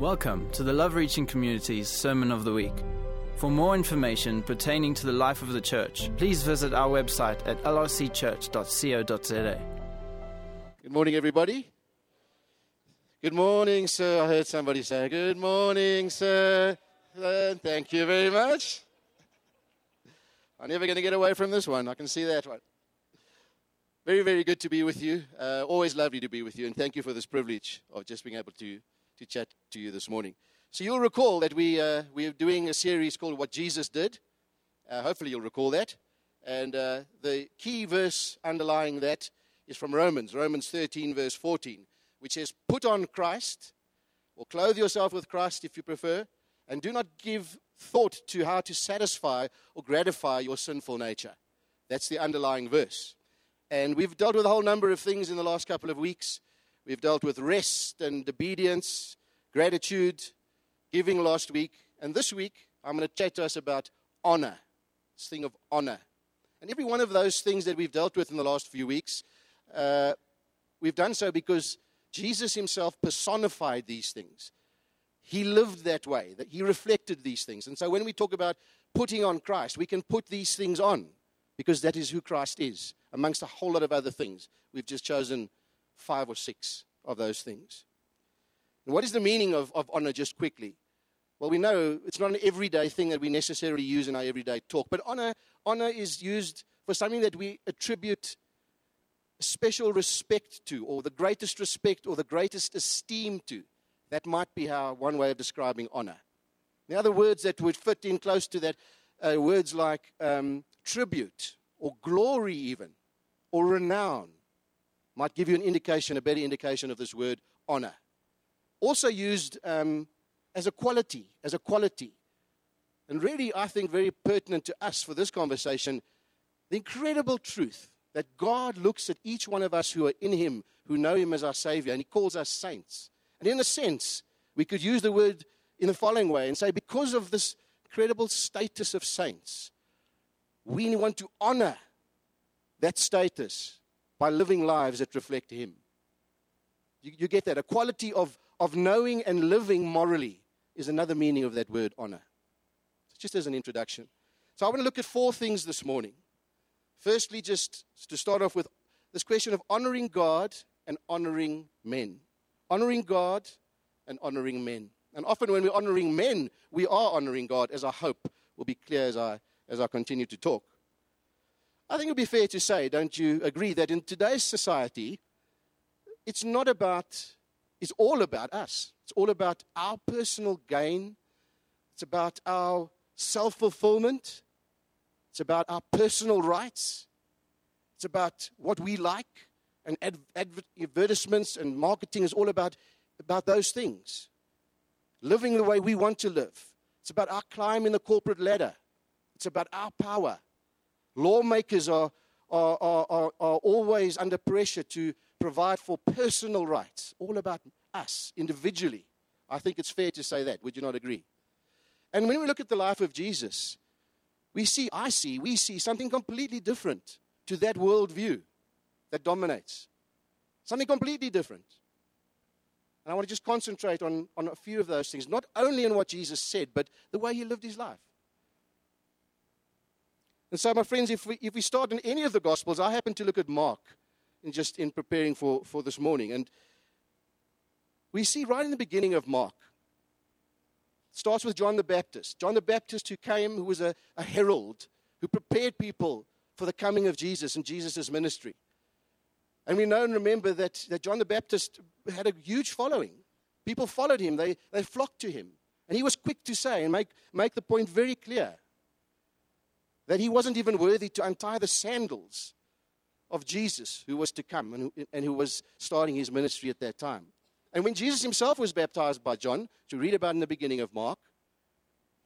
Welcome to the Love Reaching Community's Sermon of the Week. For more information pertaining to the life of the church, please visit our website at lrcchurch.co.za. Good morning, everybody. Good morning, sir. I heard somebody say, Good morning, sir. Uh, thank you very much. I'm never going to get away from this one. I can see that one. Very, very good to be with you. Uh, always lovely to be with you. And thank you for this privilege of just being able to, to chat to you this morning. So you'll recall that we, uh, we're doing a series called What Jesus Did. Uh, hopefully you'll recall that. And uh, the key verse underlying that is from Romans, Romans 13, verse 14, which says, Put on Christ, or clothe yourself with Christ if you prefer, and do not give thought to how to satisfy or gratify your sinful nature. That's the underlying verse. And we've dealt with a whole number of things in the last couple of weeks. We've dealt with rest and obedience, gratitude, giving last week. And this week, I'm going to chat to us about honor, this thing of honor. And every one of those things that we've dealt with in the last few weeks, uh, we've done so because Jesus himself personified these things. He lived that way, that he reflected these things. And so when we talk about putting on Christ, we can put these things on because that is who Christ is, amongst a whole lot of other things. We've just chosen five or six of those things. And what is the meaning of, of honor, just quickly? Well, we know it's not an everyday thing that we necessarily use in our everyday talk, but honor, honor is used for something that we attribute special respect to, or the greatest respect, or the greatest esteem to. That might be how one way of describing honor. The other words that would fit in close to that are words like um, tribute, or glory, even, or renown. Might give you an indication, a better indication of this word honor. Also used um, as a quality, as a quality. And really, I think, very pertinent to us for this conversation the incredible truth that God looks at each one of us who are in Him, who know Him as our Savior, and He calls us saints. And in a sense, we could use the word in the following way and say, because of this incredible status of saints, we want to honor that status by living lives that reflect Him. You, you, get that? A quality of, of knowing and living morally is another meaning of that word honor. Just as an introduction. So I want to look at four things this morning. Firstly, just to start off with this question of honoring God and honoring men. Honoring God and honoring men. And often when we're honoring men, we are honoring God, as I hope will be clear as I, as I continue to talk. I think it would be fair to say, don't you agree, that in today's society, it's not about, it's all about us. It's all about our personal gain. It's about our self fulfillment. It's about our personal rights. It's about what we like. And adver- advertisements and marketing is all about, about those things. Living the way we want to live. It's about our climb in the corporate ladder. It's about our power. Lawmakers are, are, are, are, always under pressure to provide for personal rights, all about us individually. I think it's fair to say that. Would you not agree? And when we look at the life of Jesus, we see, I see, we see something completely different to that worldview that dominates. Something completely different. And I want to just concentrate on, on a few of those things, not only in what Jesus said, but the way he lived his life. And so, my friends, if we, if we start in any of the Gospels, I happen to look at Mark in just in preparing for, for this morning. And we see right in the beginning of Mark, starts with John the Baptist. John the Baptist, who came, who was a, a herald, who prepared people for the coming of Jesus and Jesus' ministry. And we know and remember that, that John the Baptist had a huge following. People followed him, they, they flocked to him. And he was quick to say and make, make the point very clear that he wasn't even worthy to untie the sandals of Jesus who was to come and who, and who was starting his ministry at that time. And when Jesus himself was baptized by John, to read about in the beginning of Mark,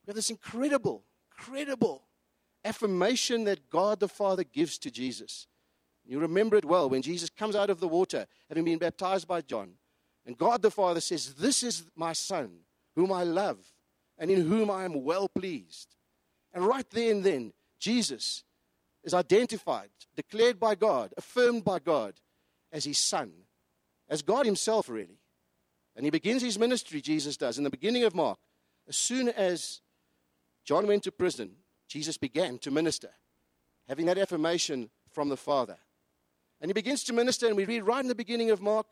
we have this incredible, incredible affirmation that God the Father gives to Jesus. You remember it well when Jesus comes out of the water, having been baptized by John. And God the Father says, This is my Son, whom I love, and in whom I am well pleased. And right there and then, Jesus is identified, declared by God, affirmed by God as his Son, as God Himself, really. And he begins his ministry, Jesus does, in the beginning of Mark. As soon as John went to prison, Jesus began to minister, having that affirmation from the Father. And he begins to minister, and we read right in the beginning of Mark,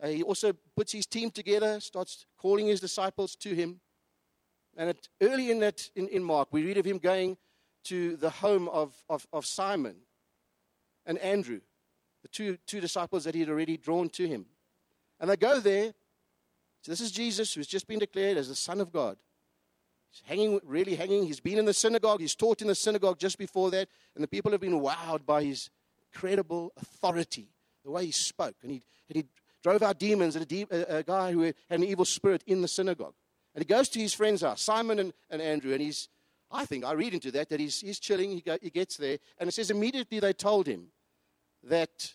uh, he also puts his team together, starts calling his disciples to him. And at, early in, that, in, in Mark, we read of him going to the home of, of, of Simon and Andrew, the two, two disciples that he had already drawn to him. And they go there. So this is Jesus who's just been declared as the Son of God. He's hanging, really hanging. He's been in the synagogue. He's taught in the synagogue just before that. And the people have been wowed by his incredible authority, the way he spoke. And he, and he drove out demons and a, de- a, a guy who had an evil spirit in the synagogue. And he goes to his friend's house, Simon and, and Andrew, and he's, I think, I read into that, that he's, he's chilling, he, go, he gets there, and it says immediately they told him that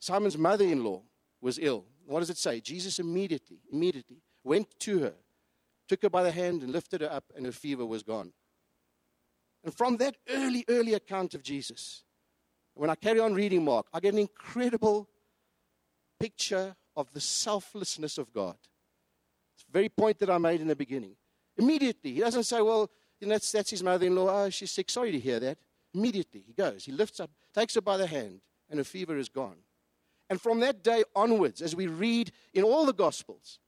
Simon's mother in law was ill. What does it say? Jesus immediately, immediately went to her, took her by the hand, and lifted her up, and her fever was gone. And from that early, early account of Jesus, when I carry on reading Mark, I get an incredible picture of the selflessness of God. It's the very point that I made in the beginning. Immediately, he doesn't say, Well, that's, that's his mother in law. Oh, she's sick. Sorry to hear that. Immediately, he goes. He lifts up, takes her by the hand, and her fever is gone. And from that day onwards, as we read in all the Gospels,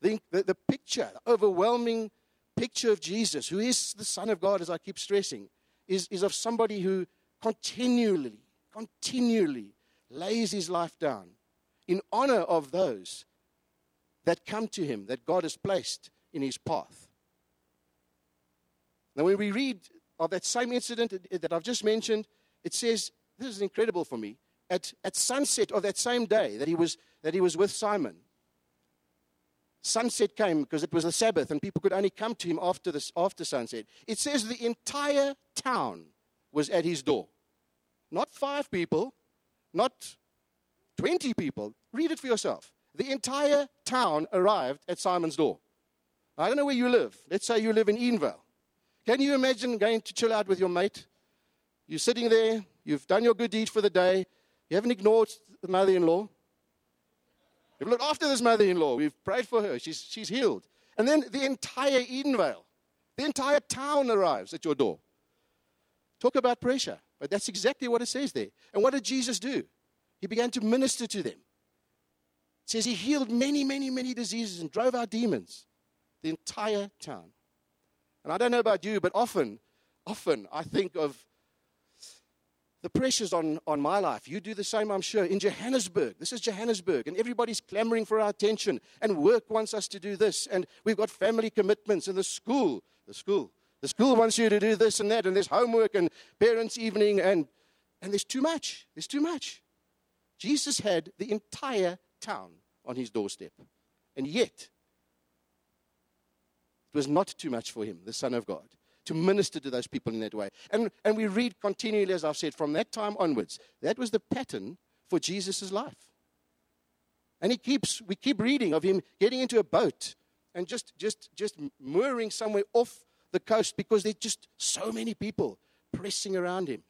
the, the, the picture, the overwhelming picture of Jesus, who is the Son of God, as I keep stressing, is, is of somebody who continually, continually lays his life down in honor of those that come to him, that God has placed in his path. Now, when we read of that same incident that I've just mentioned, it says, this is incredible for me, at, at sunset of that same day that he was, that he was with Simon, sunset came because it was the Sabbath and people could only come to him after, this, after sunset. It says the entire town was at his door. Not five people, not 20 people. Read it for yourself. The entire town arrived at Simon's door. I don't know where you live. Let's say you live in Edenvale. Can you imagine going to chill out with your mate? You're sitting there, you've done your good deed for the day, you haven't ignored the mother in law. You've looked after this mother in law, we've prayed for her, she's, she's healed. And then the entire Edenvale, the entire town arrives at your door. Talk about pressure, but that's exactly what it says there. And what did Jesus do? He began to minister to them. It says he healed many, many, many diseases and drove out demons. The entire town. And I don't know about you, but often, often I think of the pressures on, on my life. You do the same, I'm sure. In Johannesburg, this is Johannesburg, and everybody's clamoring for our attention, and work wants us to do this, and we've got family commitments, and the school, the school, the school wants you to do this and that, and there's homework and parents' evening, and, and there's too much. There's too much. Jesus had the entire town on his doorstep. And yet, was not too much for him, the Son of God, to minister to those people in that way. And, and we read continually, as I've said, from that time onwards. That was the pattern for Jesus' life. And he keeps, we keep reading of him getting into a boat and just, just, just mooring somewhere off the coast because there's just so many people pressing around him.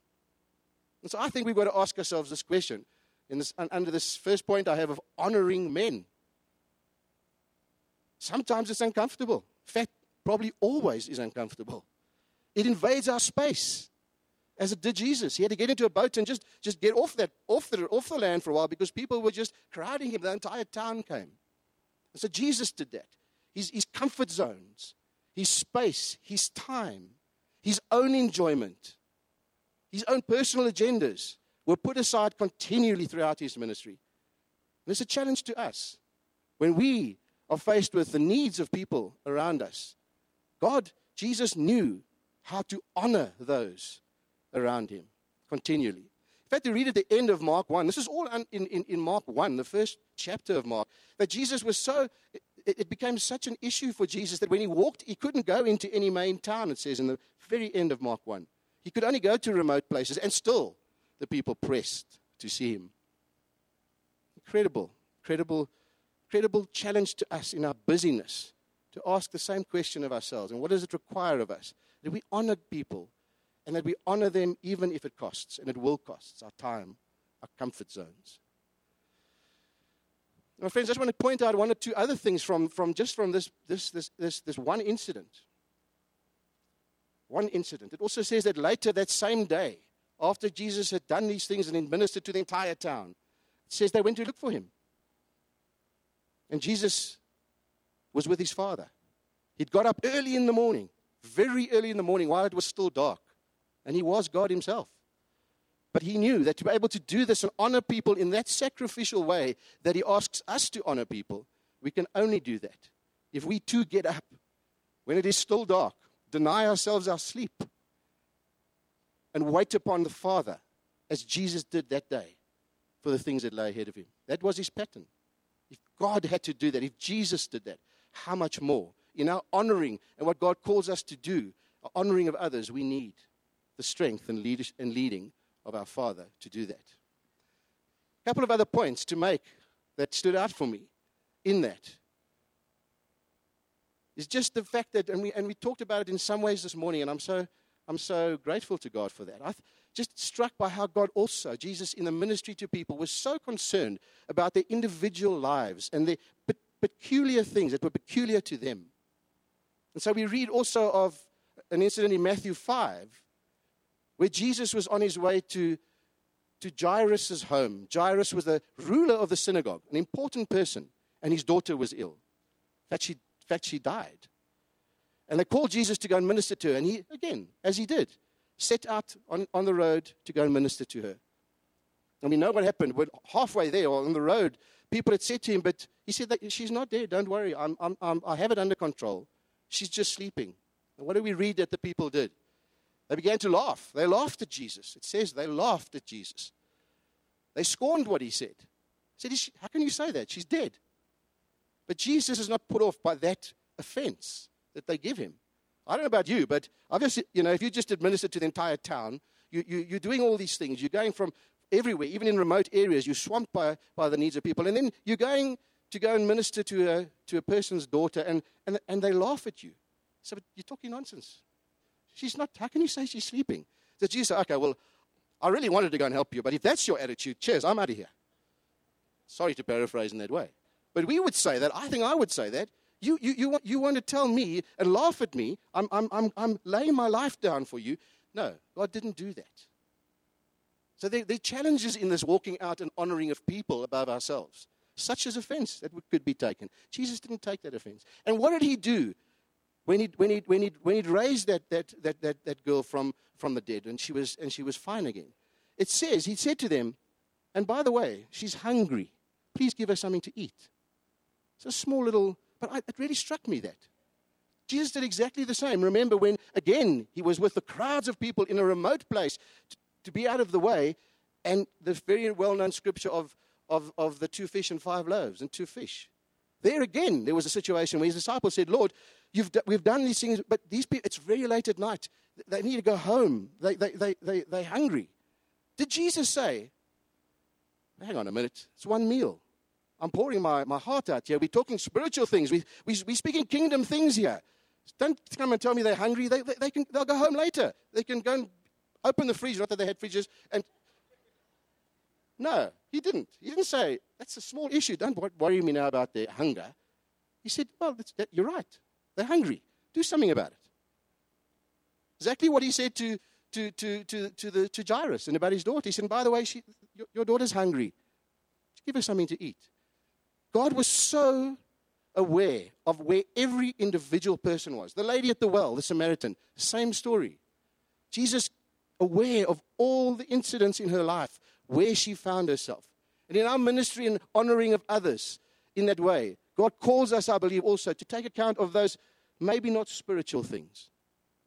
And so I think we've got to ask ourselves this question in this, under this first point I have of honoring men. Sometimes it's uncomfortable. In fact, probably always is uncomfortable. It invades our space, as it did Jesus. He had to get into a boat and just, just get off, that, off, the, off the land for a while because people were just crowding him. The entire town came. And so Jesus did that. His, his comfort zones, his space, his time, his own enjoyment, his own personal agendas were put aside continually throughout his ministry. And it's a challenge to us when we are faced with the needs of people around us. God, Jesus knew how to honor those around him continually. In fact, you read at the end of Mark 1, this is all in, in, in Mark 1, the first chapter of Mark, that Jesus was so, it, it became such an issue for Jesus that when he walked, he couldn't go into any main town, it says in the very end of Mark 1. He could only go to remote places, and still, the people pressed to see him. Incredible, incredible, incredible challenge to us in our busyness to ask the same question of ourselves. And what does it require of us? That we honor people and that we honor them even if it costs, and it will cost our time, our comfort zones. My friends, I just want to point out one or two other things from, from just from this, this, this, this, this one incident. One incident. It also says that later that same day, after Jesus had done these things and ministered to the entire town, it says they went to look for him. And Jesus was with his father. He'd got up early in the morning, very early in the morning, while it was still dark. And he was God himself. But he knew that to be able to do this and honor people in that sacrificial way that he asks us to honor people, we can only do that if we too get up when it is still dark, deny ourselves our sleep, and wait upon the Father as Jesus did that day for the things that lay ahead of him. That was his pattern. If God had to do that, if Jesus did that, how much more? In our honoring and what God calls us to do, our honoring of others, we need the strength and, and leading of our Father to do that. A couple of other points to make that stood out for me in that is just the fact that, and we, and we talked about it in some ways this morning, and I'm so, I'm so grateful to God for that. I just struck by how God also, Jesus in the ministry to people, was so concerned about their individual lives and the peculiar things that were peculiar to them. And so we read also of an incident in Matthew 5 where Jesus was on his way to, to Jairus' home. Jairus was the ruler of the synagogue, an important person, and his daughter was ill. In fact, she, in fact, she died. And they called Jesus to go and minister to her. And he, again, as he did, set out on, on the road to go and minister to her. And we know what happened. When halfway there, or on the road, people had said to him, But he said, that She's not dead. Don't worry. I'm, I'm, I'm, I have it under control. She's just sleeping. And what do we read that the people did? They began to laugh. They laughed at Jesus. It says they laughed at Jesus. They scorned what he said. He said, How can you say that? She's dead. But Jesus is not put off by that offense that they give him. I don't know about you, but obviously, you know, if you just administer to the entire town, you, you, you're doing all these things. You're going from everywhere, even in remote areas. You're swamped by, by the needs of people. And then you're going to go and minister to a, to a person's daughter, and, and, and they laugh at you. So you're talking nonsense. She's not, how can you say she's sleeping? So Jesus said, okay, well, I really wanted to go and help you, but if that's your attitude, cheers, I'm out of here. Sorry to paraphrase in that way. But we would say that, I think I would say that. You, you, you, want, you want to tell me and laugh at me, I'm, I'm, I'm, I'm laying my life down for you. No, God didn't do that. So there, there are challenges in this walking out and honoring of people above ourselves, such as offense that could be taken. Jesus didn't take that offense. And what did he do? when he when he when he when he'd raised that, that, that, that, that girl from, from the dead and she was and she was fine again. It says, he said to them, and by the way, she's hungry. Please give her something to eat. It's a small little, but I, it really struck me that. Jesus did exactly the same. Remember when, again, he was with the crowds of people in a remote place to, be out of the way, and the very well known scripture of, of, of the two fish and five loaves and two fish. There again, there was a situation where his disciples said, Lord, d- we've done these things, but these people, it's very late at night. They need to go home. They, they, they, they, they're hungry. Did Jesus say, hang on a minute, it's one meal. I'm pouring my, my heart out here. We're talking spiritual things. We, we, we're speaking kingdom things here. Don't come and tell me they're hungry. They, they, they, can, they'll go home later. They can go and open the freezer, not that they had fridges, and no, he didn't. He didn't say, that's a small issue. Don't worry me now about their hunger. He said, well, that, you're right. They're hungry. Do something about it. Exactly what he said to, to, to, to, to, the, to Jairus and about his daughter. He said, by the way, she, your, your daughter's hungry. Give her something to eat. God was so aware of where every individual person was. The lady at the well, the Samaritan, same story. Jesus aware of all the incidents in her life where she found herself. And in our ministry and honoring of others in that way, God calls us, I believe, also to take account of those maybe not spiritual things.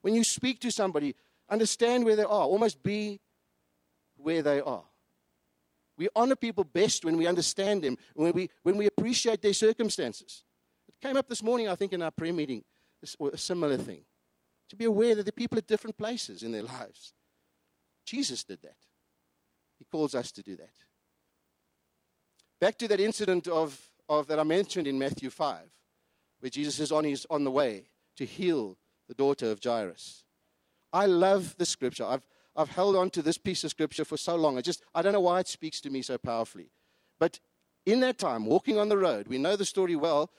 When you speak to somebody, understand where they are, almost be where they are. We honor people best when we understand them, when we, when we appreciate their circumstances. It came up this morning, I think, in our prayer meeting, a similar thing. To be aware that the people at different places in their lives. Jesus did that. He calls us to do that. Back to that incident of, of that I mentioned in Matthew 5, where Jesus is on, his, on the way to heal the daughter of Jairus. I love the scripture. I've, I've held on to this piece of scripture for so long. I just I don't know why it speaks to me so powerfully. But in that time, walking on the road, we know the story well.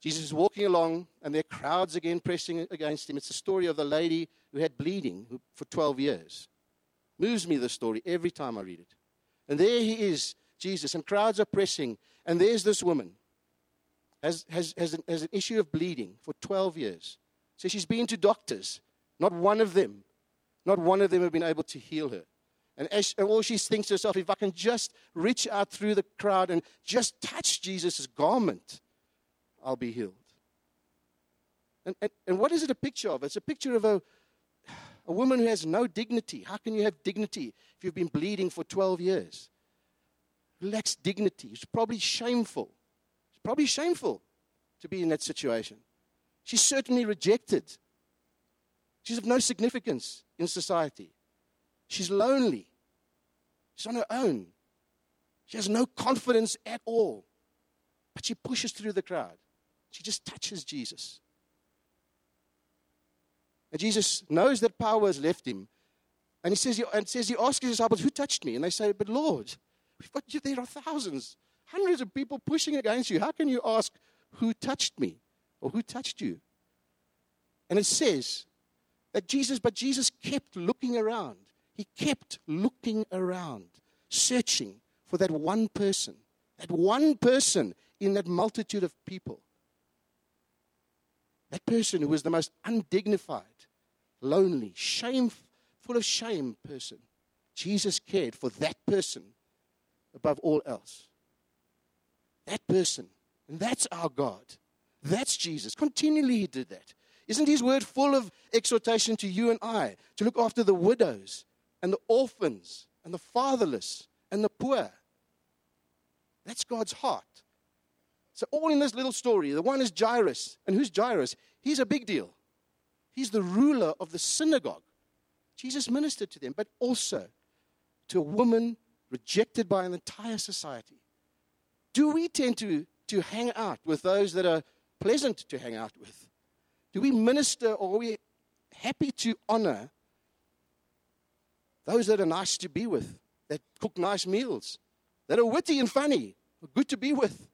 Jesus is walking along, and there are crowds again pressing against him. It's the story of the lady who had bleeding for 12 years. Moves me, the story, every time I read it. And there he is, Jesus, and crowds are pressing. And there's this woman, has, has, has, an, has an issue of bleeding for 12 years. So she's been to doctors. Not one of them, not one of them have been able to heal her. And, as, and all she thinks to herself, if I can just reach out through the crowd and just touch Jesus' garment, I'll be healed. And, and, and what is it a picture of? It's a picture of a, a woman who has no dignity. How can you have dignity if you've been bleeding for 12 years? Lacks dignity. It's probably shameful. It's probably shameful to be in that situation. She's certainly rejected. She's of no significance in society. She's lonely. She's on her own. She has no confidence at all. But she pushes through the crowd. She just touches Jesus. And Jesus knows that power has left him. And he says, and says he asks his disciples, Who touched me? And they say, But Lord, there are thousands, hundreds of people pushing against you. How can you ask, Who touched me? Or who touched you? And it says that Jesus, but Jesus kept looking around. He kept looking around, searching for that one person, that one person in that multitude of people. That person who was the most undignified, lonely, shame, full of shame person. Jesus cared for that person above all else. That person. And that's our God. That's Jesus. Continually, He did that. Isn't His word full of exhortation to you and I to look after the widows and the orphans and the fatherless and the poor? That's God's heart. So, all in this little story, the one is Jairus. And who's Jairus? He's a big deal. He's the ruler of the synagogue. Jesus ministered to them, but also to a woman rejected by an entire society. Do we tend to, to hang out with those that are pleasant to hang out with? Do we minister or are we happy to honor those that are nice to be with, that cook nice meals, that are witty and funny, good to be with?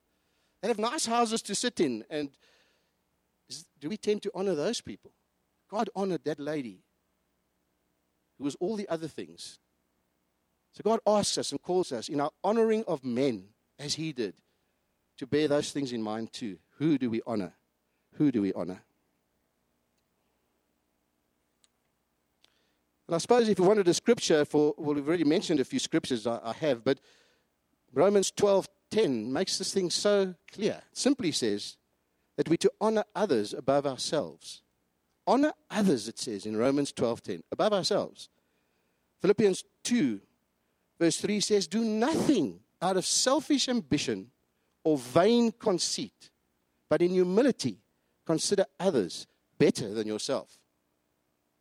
They have nice houses to sit in. And do we tend to honor those people? God honored that lady who was all the other things. So God asks us and calls us in our honoring of men, as He did, to bear those things in mind too. Who do we honor? Who do we honor? And I suppose if you wanted a scripture for, well, we've already mentioned a few scriptures I, I have, but Romans 12 10 makes this thing so clear. It simply says that we're to honor others above ourselves. Honor others, it says in Romans 12:10, above ourselves. Philippians 2, verse 3 says, Do nothing out of selfish ambition or vain conceit, but in humility consider others better than yourself.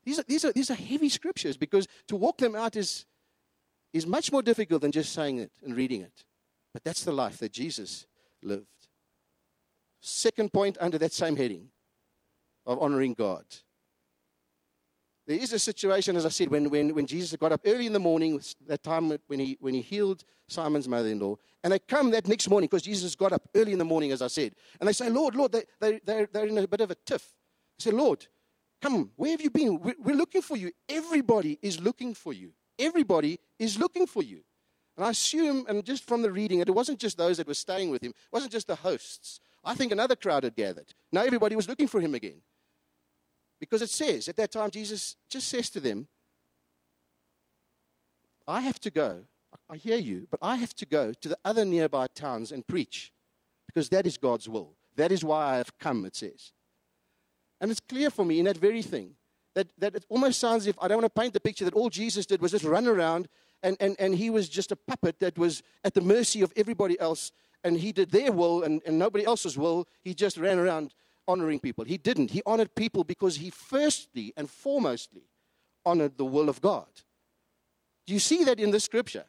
These are, these are, these are heavy scriptures because to walk them out is, is much more difficult than just saying it and reading it. But that's the life that Jesus lived. Second point under that same heading of honoring God. There is a situation, as I said, when, when, when Jesus got up early in the morning, that time when he, when he healed Simon's mother in law, and they come that next morning because Jesus got up early in the morning, as I said, and they say, Lord, Lord, they, they, they're, they're in a bit of a tiff. They say, Lord, come, where have you been? We're, we're looking for you. Everybody is looking for you. Everybody is looking for you. And I assume, and just from the reading, it wasn't just those that were staying with him, it wasn't just the hosts. I think another crowd had gathered. Now everybody was looking for him again. Because it says, at that time, Jesus just says to them, I have to go. I hear you, but I have to go to the other nearby towns and preach. Because that is God's will. That is why I have come, it says. And it's clear for me in that very thing that, that it almost sounds if I don't want to paint the picture that all Jesus did was just run around and, and, and he was just a puppet that was at the mercy of everybody else, and he did their will and, and nobody else's will. He just ran around honoring people. He didn't. He honored people because he firstly and foremostly honored the will of God. Do you see that in the scripture?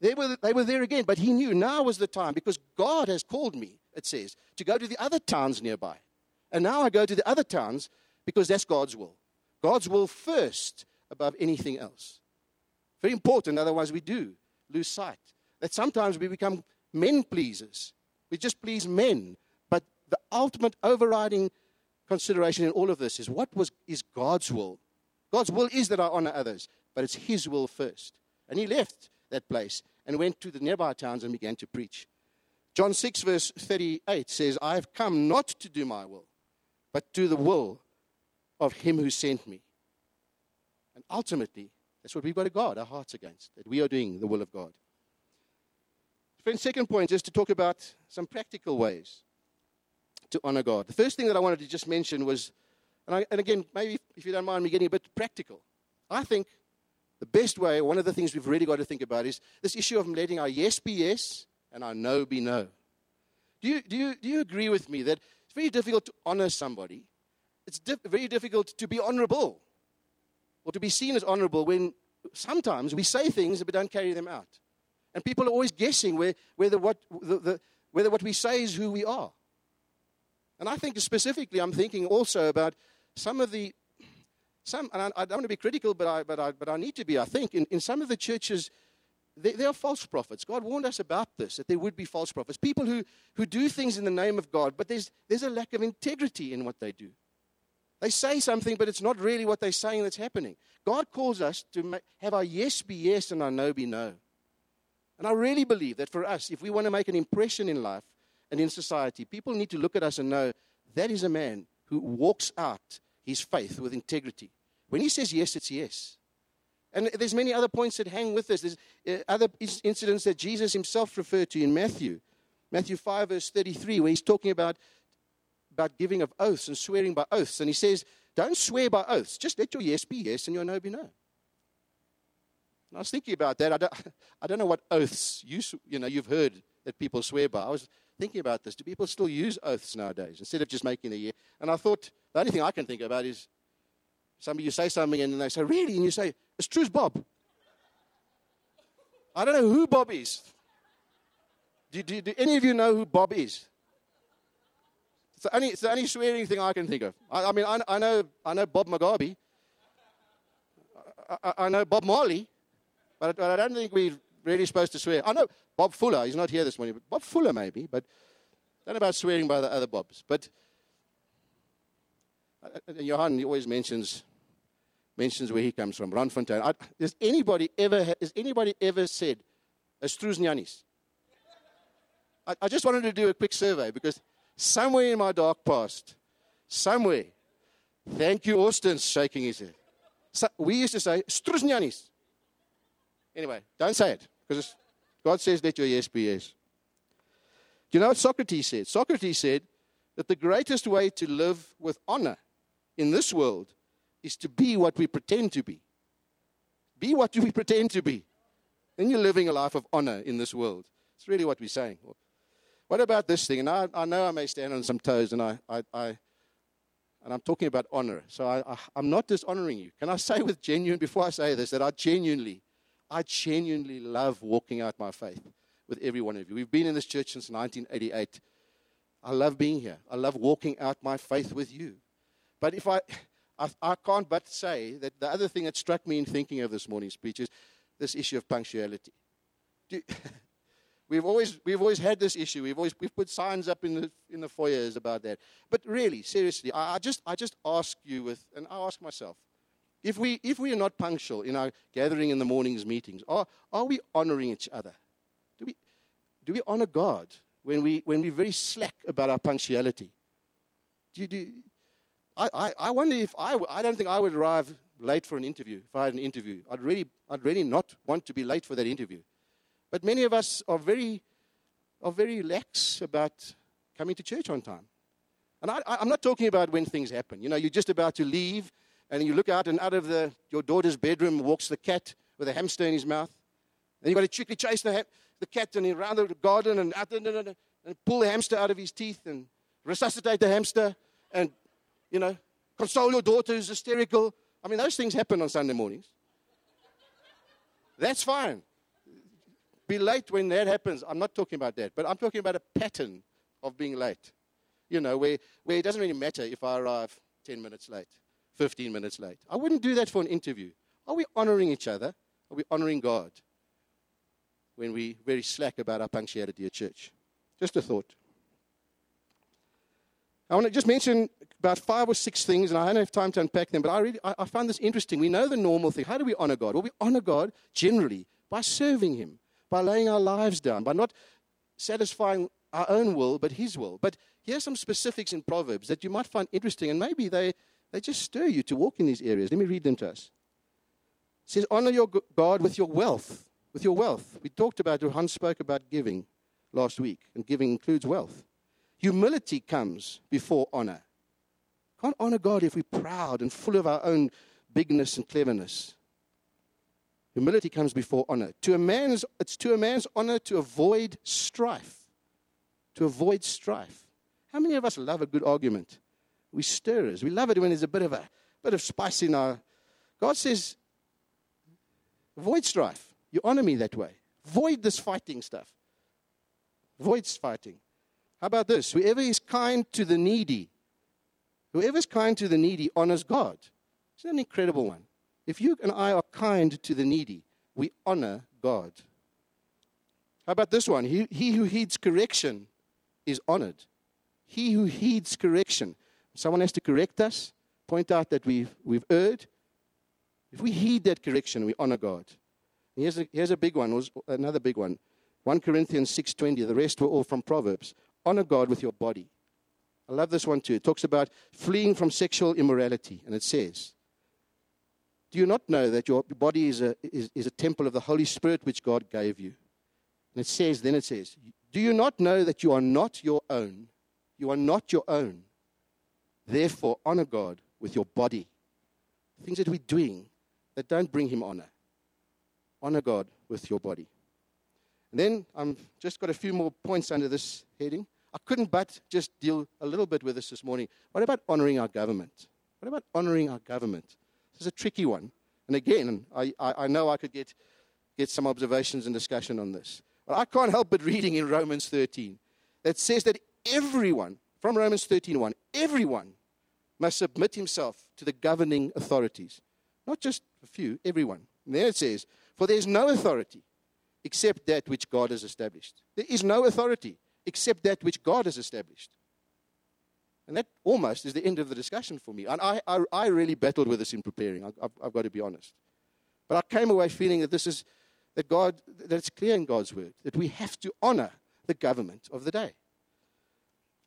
They were, they were there again, but he knew now was the time because God has called me, it says, to go to the other towns nearby. And now I go to the other towns because that's God's will. God's will first above anything else. Very important, otherwise, we do lose sight. That sometimes we become men pleasers. We just please men. But the ultimate overriding consideration in all of this is what was, is God's will. God's will is that I honor others, but it's His will first. And he left that place and went to the nearby towns and began to preach. John 6, verse 38 says, I have come not to do my will, but do the will of him who sent me. And ultimately, that's what we've got to guard our hearts against, that we are doing the will of God. Friends, second point is to talk about some practical ways to honor God. The first thing that I wanted to just mention was, and, I, and again, maybe if you don't mind me getting a bit practical, I think the best way, one of the things we've really got to think about is this issue of letting our yes be yes and our no be no. Do you, do you, do you agree with me that it's very difficult to honor somebody? It's very difficult to be honorable or to be seen as honorable when sometimes we say things but don't carry them out. And people are always guessing where, whether, what, the, the, whether what we say is who we are. And I think specifically, I'm thinking also about some of the some, and I, I, don't want to be critical, but I, but I, but I need to be, I think, in, in some of the churches, there, there, are false prophets. God warned us about this, that there would be false prophets. People who, who do things in the name of God, but there's, there's a lack of integrity in what they do. They say something, but it's not really what they're saying that's happening. God calls us to have our yes be yes and our no be no. And I really believe that for us, if we want to make an impression in life and in society, people need to look at us and know that is a man who walks out his faith with integrity. When he says yes, it's yes. And there's many other points that hang with this. There's uh, other incidents that Jesus himself referred to in Matthew. Matthew 5, verse 33, where he's talking about, about giving of oaths and swearing by oaths. And he says, Don't swear by oaths. Just let your yes be yes and your no be no. And I was thinking about that. I don't, I don't know what oaths you, you know, you've heard that people swear by. I was thinking about this. Do people still use oaths nowadays instead of just making a year? And I thought the only thing I can think about is somebody you say something and they say, Really? And you say, It's true, as Bob. I don't know who Bob is. Do, do, do, any of you know who Bob is? The only, it's the only swearing thing I can think of. I, I mean, I, I, know, I know Bob Mugabe. I, I, know Bob Marley, but, but I don't think we're really supposed to swear. I know Bob Fuller. He's not here this morning, but Bob Fuller maybe. But I don't know about swearing by the other Bobs. But uh, uh, Johan he always mentions mentions where he comes from, Randfontein. I, has anybody ever has anybody ever said Astruznianis? I, I just wanted to do a quick survey because somewhere in my dark past, somewhere, thank you, Austin's shaking his head. So we used to say Struznianis. Anyway, don't say it because God says let your yes be yes. Do you know what Socrates said? Socrates said that the greatest way to live with honor in this world is to be what we pretend to be. Be what we pretend to be. Then you're living a life of honor in this world. It's really what we're saying. What about this thing? And I, I know I may stand on some toes, and I, I, I and I'm talking about honor. So I, I, I'm not dishonoring you. Can I say with genuine, before I say this, that I genuinely, I genuinely love walking out my faith with every one of you. We've been in this church since 1988. I love being here. I love walking out my faith with you. But if I, I, I can't but say that the other thing that struck me in thinking of this morning's speech is this issue of punctuality. Do, we've, always, we've always had this issue. We've always we've put signs up in the, in the foyers about that. But really, seriously, I, I, just, I just ask you with, and I ask myself, if we, if we are not punctual in our gathering in the morning's meetings, are, are we honoring each other? Do we, do we honor God when, we, when we're very slack about our punctuality? Do you, do, I, I, I wonder if I, I don't think I would arrive late for an interview if I had an interview. I'd really, I'd really not want to be late for that interview. But many of us are very, are very lax about coming to church on time. And I, I'm not talking about when things happen. You know, you're just about to leave, and you look out, and out of the, your daughter's bedroom walks the cat with a hamster in his mouth. And you've got to quickly chase the, the cat and around the garden and, and pull the hamster out of his teeth and resuscitate the hamster and you know, console your daughter who's hysterical. I mean, those things happen on Sunday mornings. That's fine. Be late when that happens. I'm not talking about that, but I'm talking about a pattern of being late. You know, where, where it doesn't really matter if I arrive 10 minutes late, 15 minutes late. I wouldn't do that for an interview. Are we honoring each other? Are we honoring God? when we're very slack about our punctuality at church. Just a thought. I want to just mention about five or six things, and I don't have time to unpack them, but I, really, I, I find this interesting. We know the normal thing. How do we honor God? Well, we honor God generally by serving Him, by laying our lives down, by not satisfying our own will, but His will. But here's some specifics in Proverbs that you might find interesting, and maybe they, they just stir you to walk in these areas. Let me read them to us. It says, Honor your God with your wealth. With your wealth. We talked about, Hans spoke about giving last week, and giving includes wealth. Humility comes before honor. Can't honor God if we're proud and full of our own bigness and cleverness. Humility comes before honor. To a man's, it's to a man's honor to avoid strife. To avoid strife. How many of us love a good argument? We stirrers. We love it when there's a bit of a bit of spice in our. God says, avoid strife. You honor me that way. Avoid this fighting stuff. Avoid fighting. How about this? Whoever is kind to the needy, whoever is kind to the needy honors God. Isn't that an incredible one? If you and I are kind to the needy, we honor God. How about this one? He, he who heeds correction is honored. He who heeds correction. Someone has to correct us, point out that we've, we've erred. If we heed that correction, we honor God. Here's a, here's a big one, another big one. 1 Corinthians 6.20, the rest were all from Proverbs. Honor God with your body. I love this one too. It talks about fleeing from sexual immorality, and it says, Do you not know that your body is a, is, is a temple of the Holy Spirit which God gave you? And it says, then it says, Do you not know that you are not your own? You are not your own. Therefore, honor God with your body. Things that we're doing that don't bring Him honor. Honor God with your body. And then I've just got a few more points under this heading. I couldn't but just deal a little bit with this this morning. What about honoring our government? What about honoring our government? Is a tricky one. And again, I, I, I know I could get, get some observations and discussion on this. But I can't help but reading in Romans 13 that says that everyone, from Romans 13.1, everyone must submit himself to the governing authorities. Not just a few, everyone. And then it says, For there is no authority except that which God has established. There is no authority except that which God has established. And that almost is the end of the discussion for me. And I, I, I really battled with this in preparing, I, I've, I've got to be honest. But I came away feeling that this is, that God, that it's clear in God's word that we have to honor the government of the day.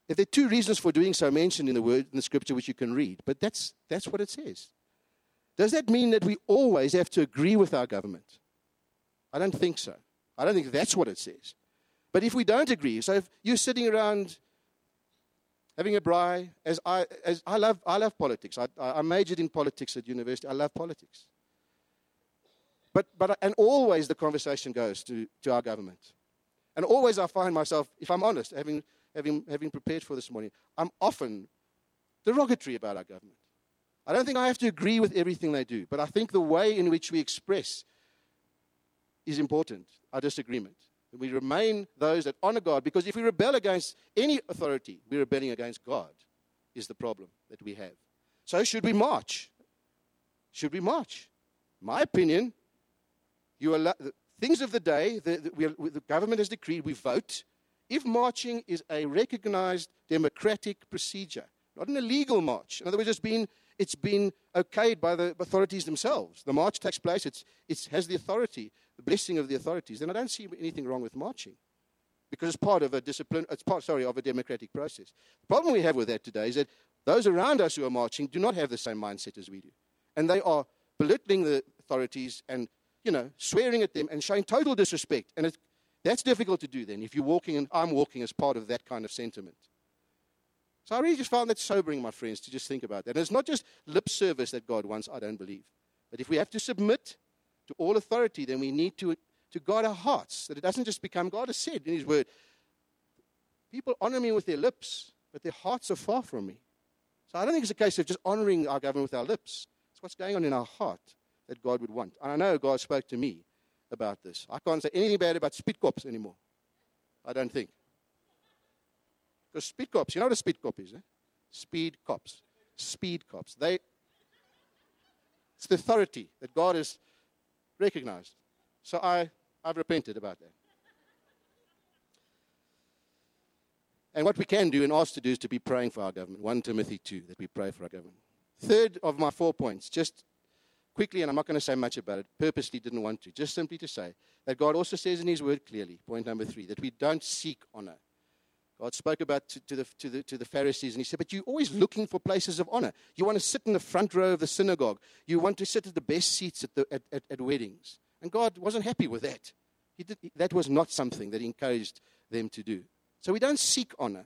If there are two reasons for doing so mentioned in the word in the scripture which you can read, but that's, that's what it says. Does that mean that we always have to agree with our government? I don't think so. I don't think that's what it says. But if we don't agree, so if you're sitting around having a braai, as I, as I, love, I love politics. I, I majored in politics at university. I love politics. But, but, and always the conversation goes to, to our government. And always I find myself, if I'm honest, having, having, having prepared for this morning, I'm often derogatory about our government. I don't think I have to agree with everything they do, but I think the way in which we express is important, our disagreement. We remain those that honor God, because if we rebel against any authority, we're rebelling against God, is the problem that we have. So, should we march? Should we march? My opinion, you allow, things of the day, the, the, we, the government has decreed, we vote. If marching is a recognized democratic procedure, not an illegal march, in other words, it's been it's been okayed by the authorities themselves. The march takes place, it has the authority, the blessing of the authorities. Then I don't see anything wrong with marching because it's part of a discipline, it's part, sorry, of a democratic process. The problem we have with that today is that those around us who are marching do not have the same mindset as we do. And they are belittling the authorities and, you know, swearing at them and showing total disrespect. And that's difficult to do then if you're walking and I'm walking as part of that kind of sentiment. So I really just found that sobering, my friends, to just think about that. And it's not just lip service that God wants, I don't believe. But if we have to submit to all authority, then we need to, to guard our hearts, that it doesn't just become, God has said in His Word, people honor me with their lips, but their hearts are far from me. So I don't think it's a case of just honoring our government with our lips. It's what's going on in our heart that God would want. And I know God spoke to me about this. I can't say anything bad about speed cops anymore. I don't think. Because speed cops, you know what a speed cop is? Eh? Speed cops. Speed cops. They, it's the authority that God has recognized. So I, I've repented about that. And what we can do and ask to do is to be praying for our government. 1 Timothy 2, that we pray for our government. Third of my four points, just quickly, and I'm not going to say much about it, purposely didn't want to, just simply to say that God also says in His Word clearly, point number three, that we don't seek honor. God spoke about to, to, the, to, the, to the Pharisees, and He said, But you're always looking for places of honor. You want to sit in the front row of the synagogue, you want to sit at the best seats at, the, at, at, at weddings. And God wasn't happy with that. He did, that was not something that encouraged them to do. So we don't seek honor.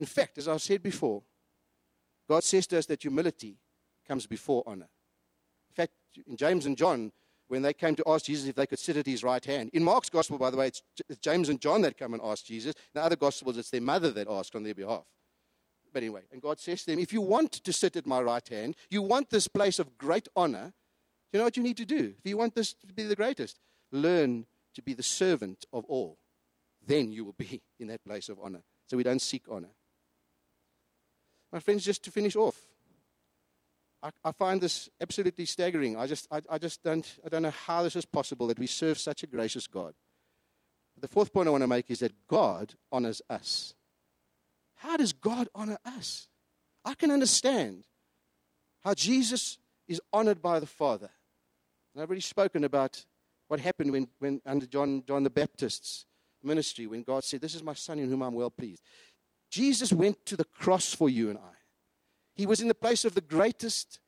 In fact, as I said before, God says to us that humility comes before honor. In fact, in James and John, when they came to ask Jesus if they could sit at his right hand, in Mark's gospel, by the way, it's James and John that come and ask Jesus. In the other gospels, it's their mother that asked on their behalf. But anyway, and God says to them, if you want to sit at my right hand, you want this place of great honor, you know what you need to do? If you want this to be the greatest, learn to be the servant of all. Then you will be in that place of honor. So we don't seek honor. My friends, just to finish off, I, I find this absolutely staggering. I just, I, I just don't, I don't know how this is possible that we serve such a gracious God. The fourth point I want to make is that God honors us. How does God honor us? I can understand how Jesus is honored by the Father. And I've already spoken about what happened when, when under John, John the Baptist's ministry, when God said, This is my son in whom I'm well pleased. Jesus went to the cross for you and I. He was in the place of the greatest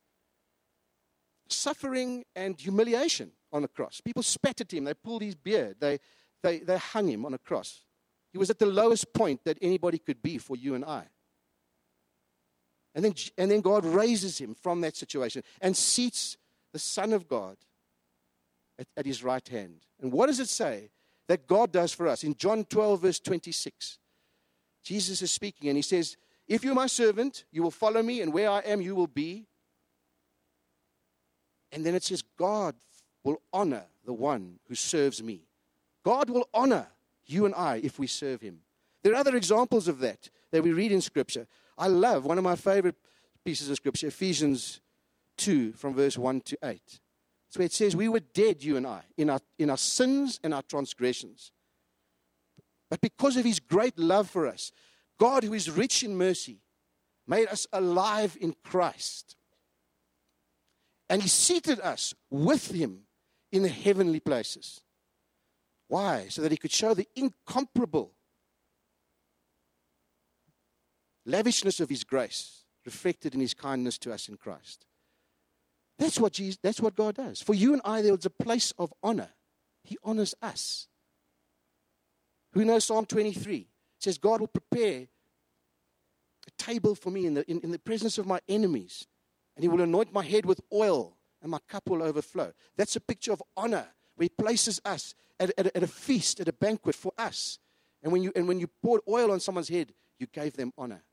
suffering and humiliation on the cross. People spat at him, they pulled his beard, they, they, they hung him on a cross. He was at the lowest point that anybody could be for you and I. And then, and then God raises him from that situation and seats the Son of God at, at his right hand. And what does it say that God does for us? In John 12, verse 26, Jesus is speaking and he says, If you're my servant, you will follow me, and where I am, you will be. And then it says, God will honor the one who serves me. God will honor you and I if we serve him. There are other examples of that that we read in Scripture. I love one of my favorite pieces of Scripture, Ephesians 2, from verse 1 to 8. It's where it says, We were dead, you and I, in our, in our sins and our transgressions. But because of his great love for us, God, who is rich in mercy, made us alive in Christ. And he seated us with him in the heavenly places. Why? So that he could show the incomparable lavishness of his grace reflected in his kindness to us in Christ. That's what, Jesus, that's what God does. For you and I, there was a place of honor. He honors us. Who knows Psalm 23? Says, God will prepare a table for me in the, in, in the presence of my enemies, and He will anoint my head with oil, and my cup will overflow. That's a picture of honor, where He places us at, at, at a feast, at a banquet for us. And when, you, and when you poured oil on someone's head, you gave them honor.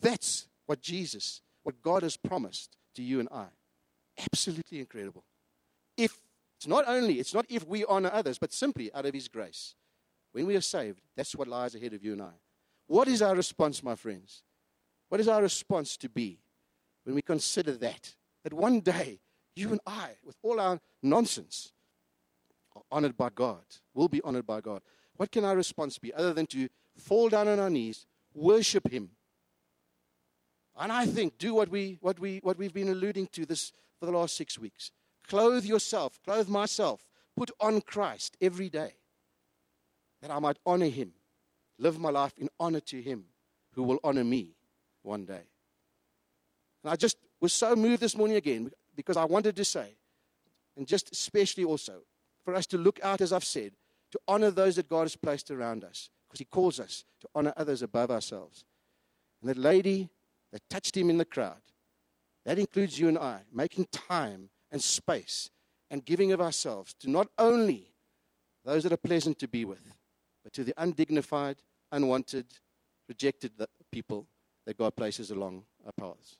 That's what Jesus, what God has promised to you and I. Absolutely incredible. If it's not only, it's not if we honor others, but simply out of His grace. When we are saved, that's what lies ahead of you and I. What is our response, my friends? What is our response to be when we consider that? That one day, you and I, with all our nonsense, are honored by God, will be honored by God. What can our response be other than to fall down on our knees, worship Him? And I think do what, we, what, we, what we've been alluding to this for the last six weeks. Clothe yourself, clothe myself, put on Christ every day that I might honor him, live my life in honor to him who will honor me one day. And I just was so moved this morning again because I wanted to say, and just especially also, for us to look out, as I've said, to honor those that God has placed around us, because He calls us to honor others above ourselves. And that lady that touched Him in the crowd, that includes you and I, making time and space and giving of ourselves to not only those that are pleasant to be with, but to the undignified, unwanted, rejected people that God places along our paths.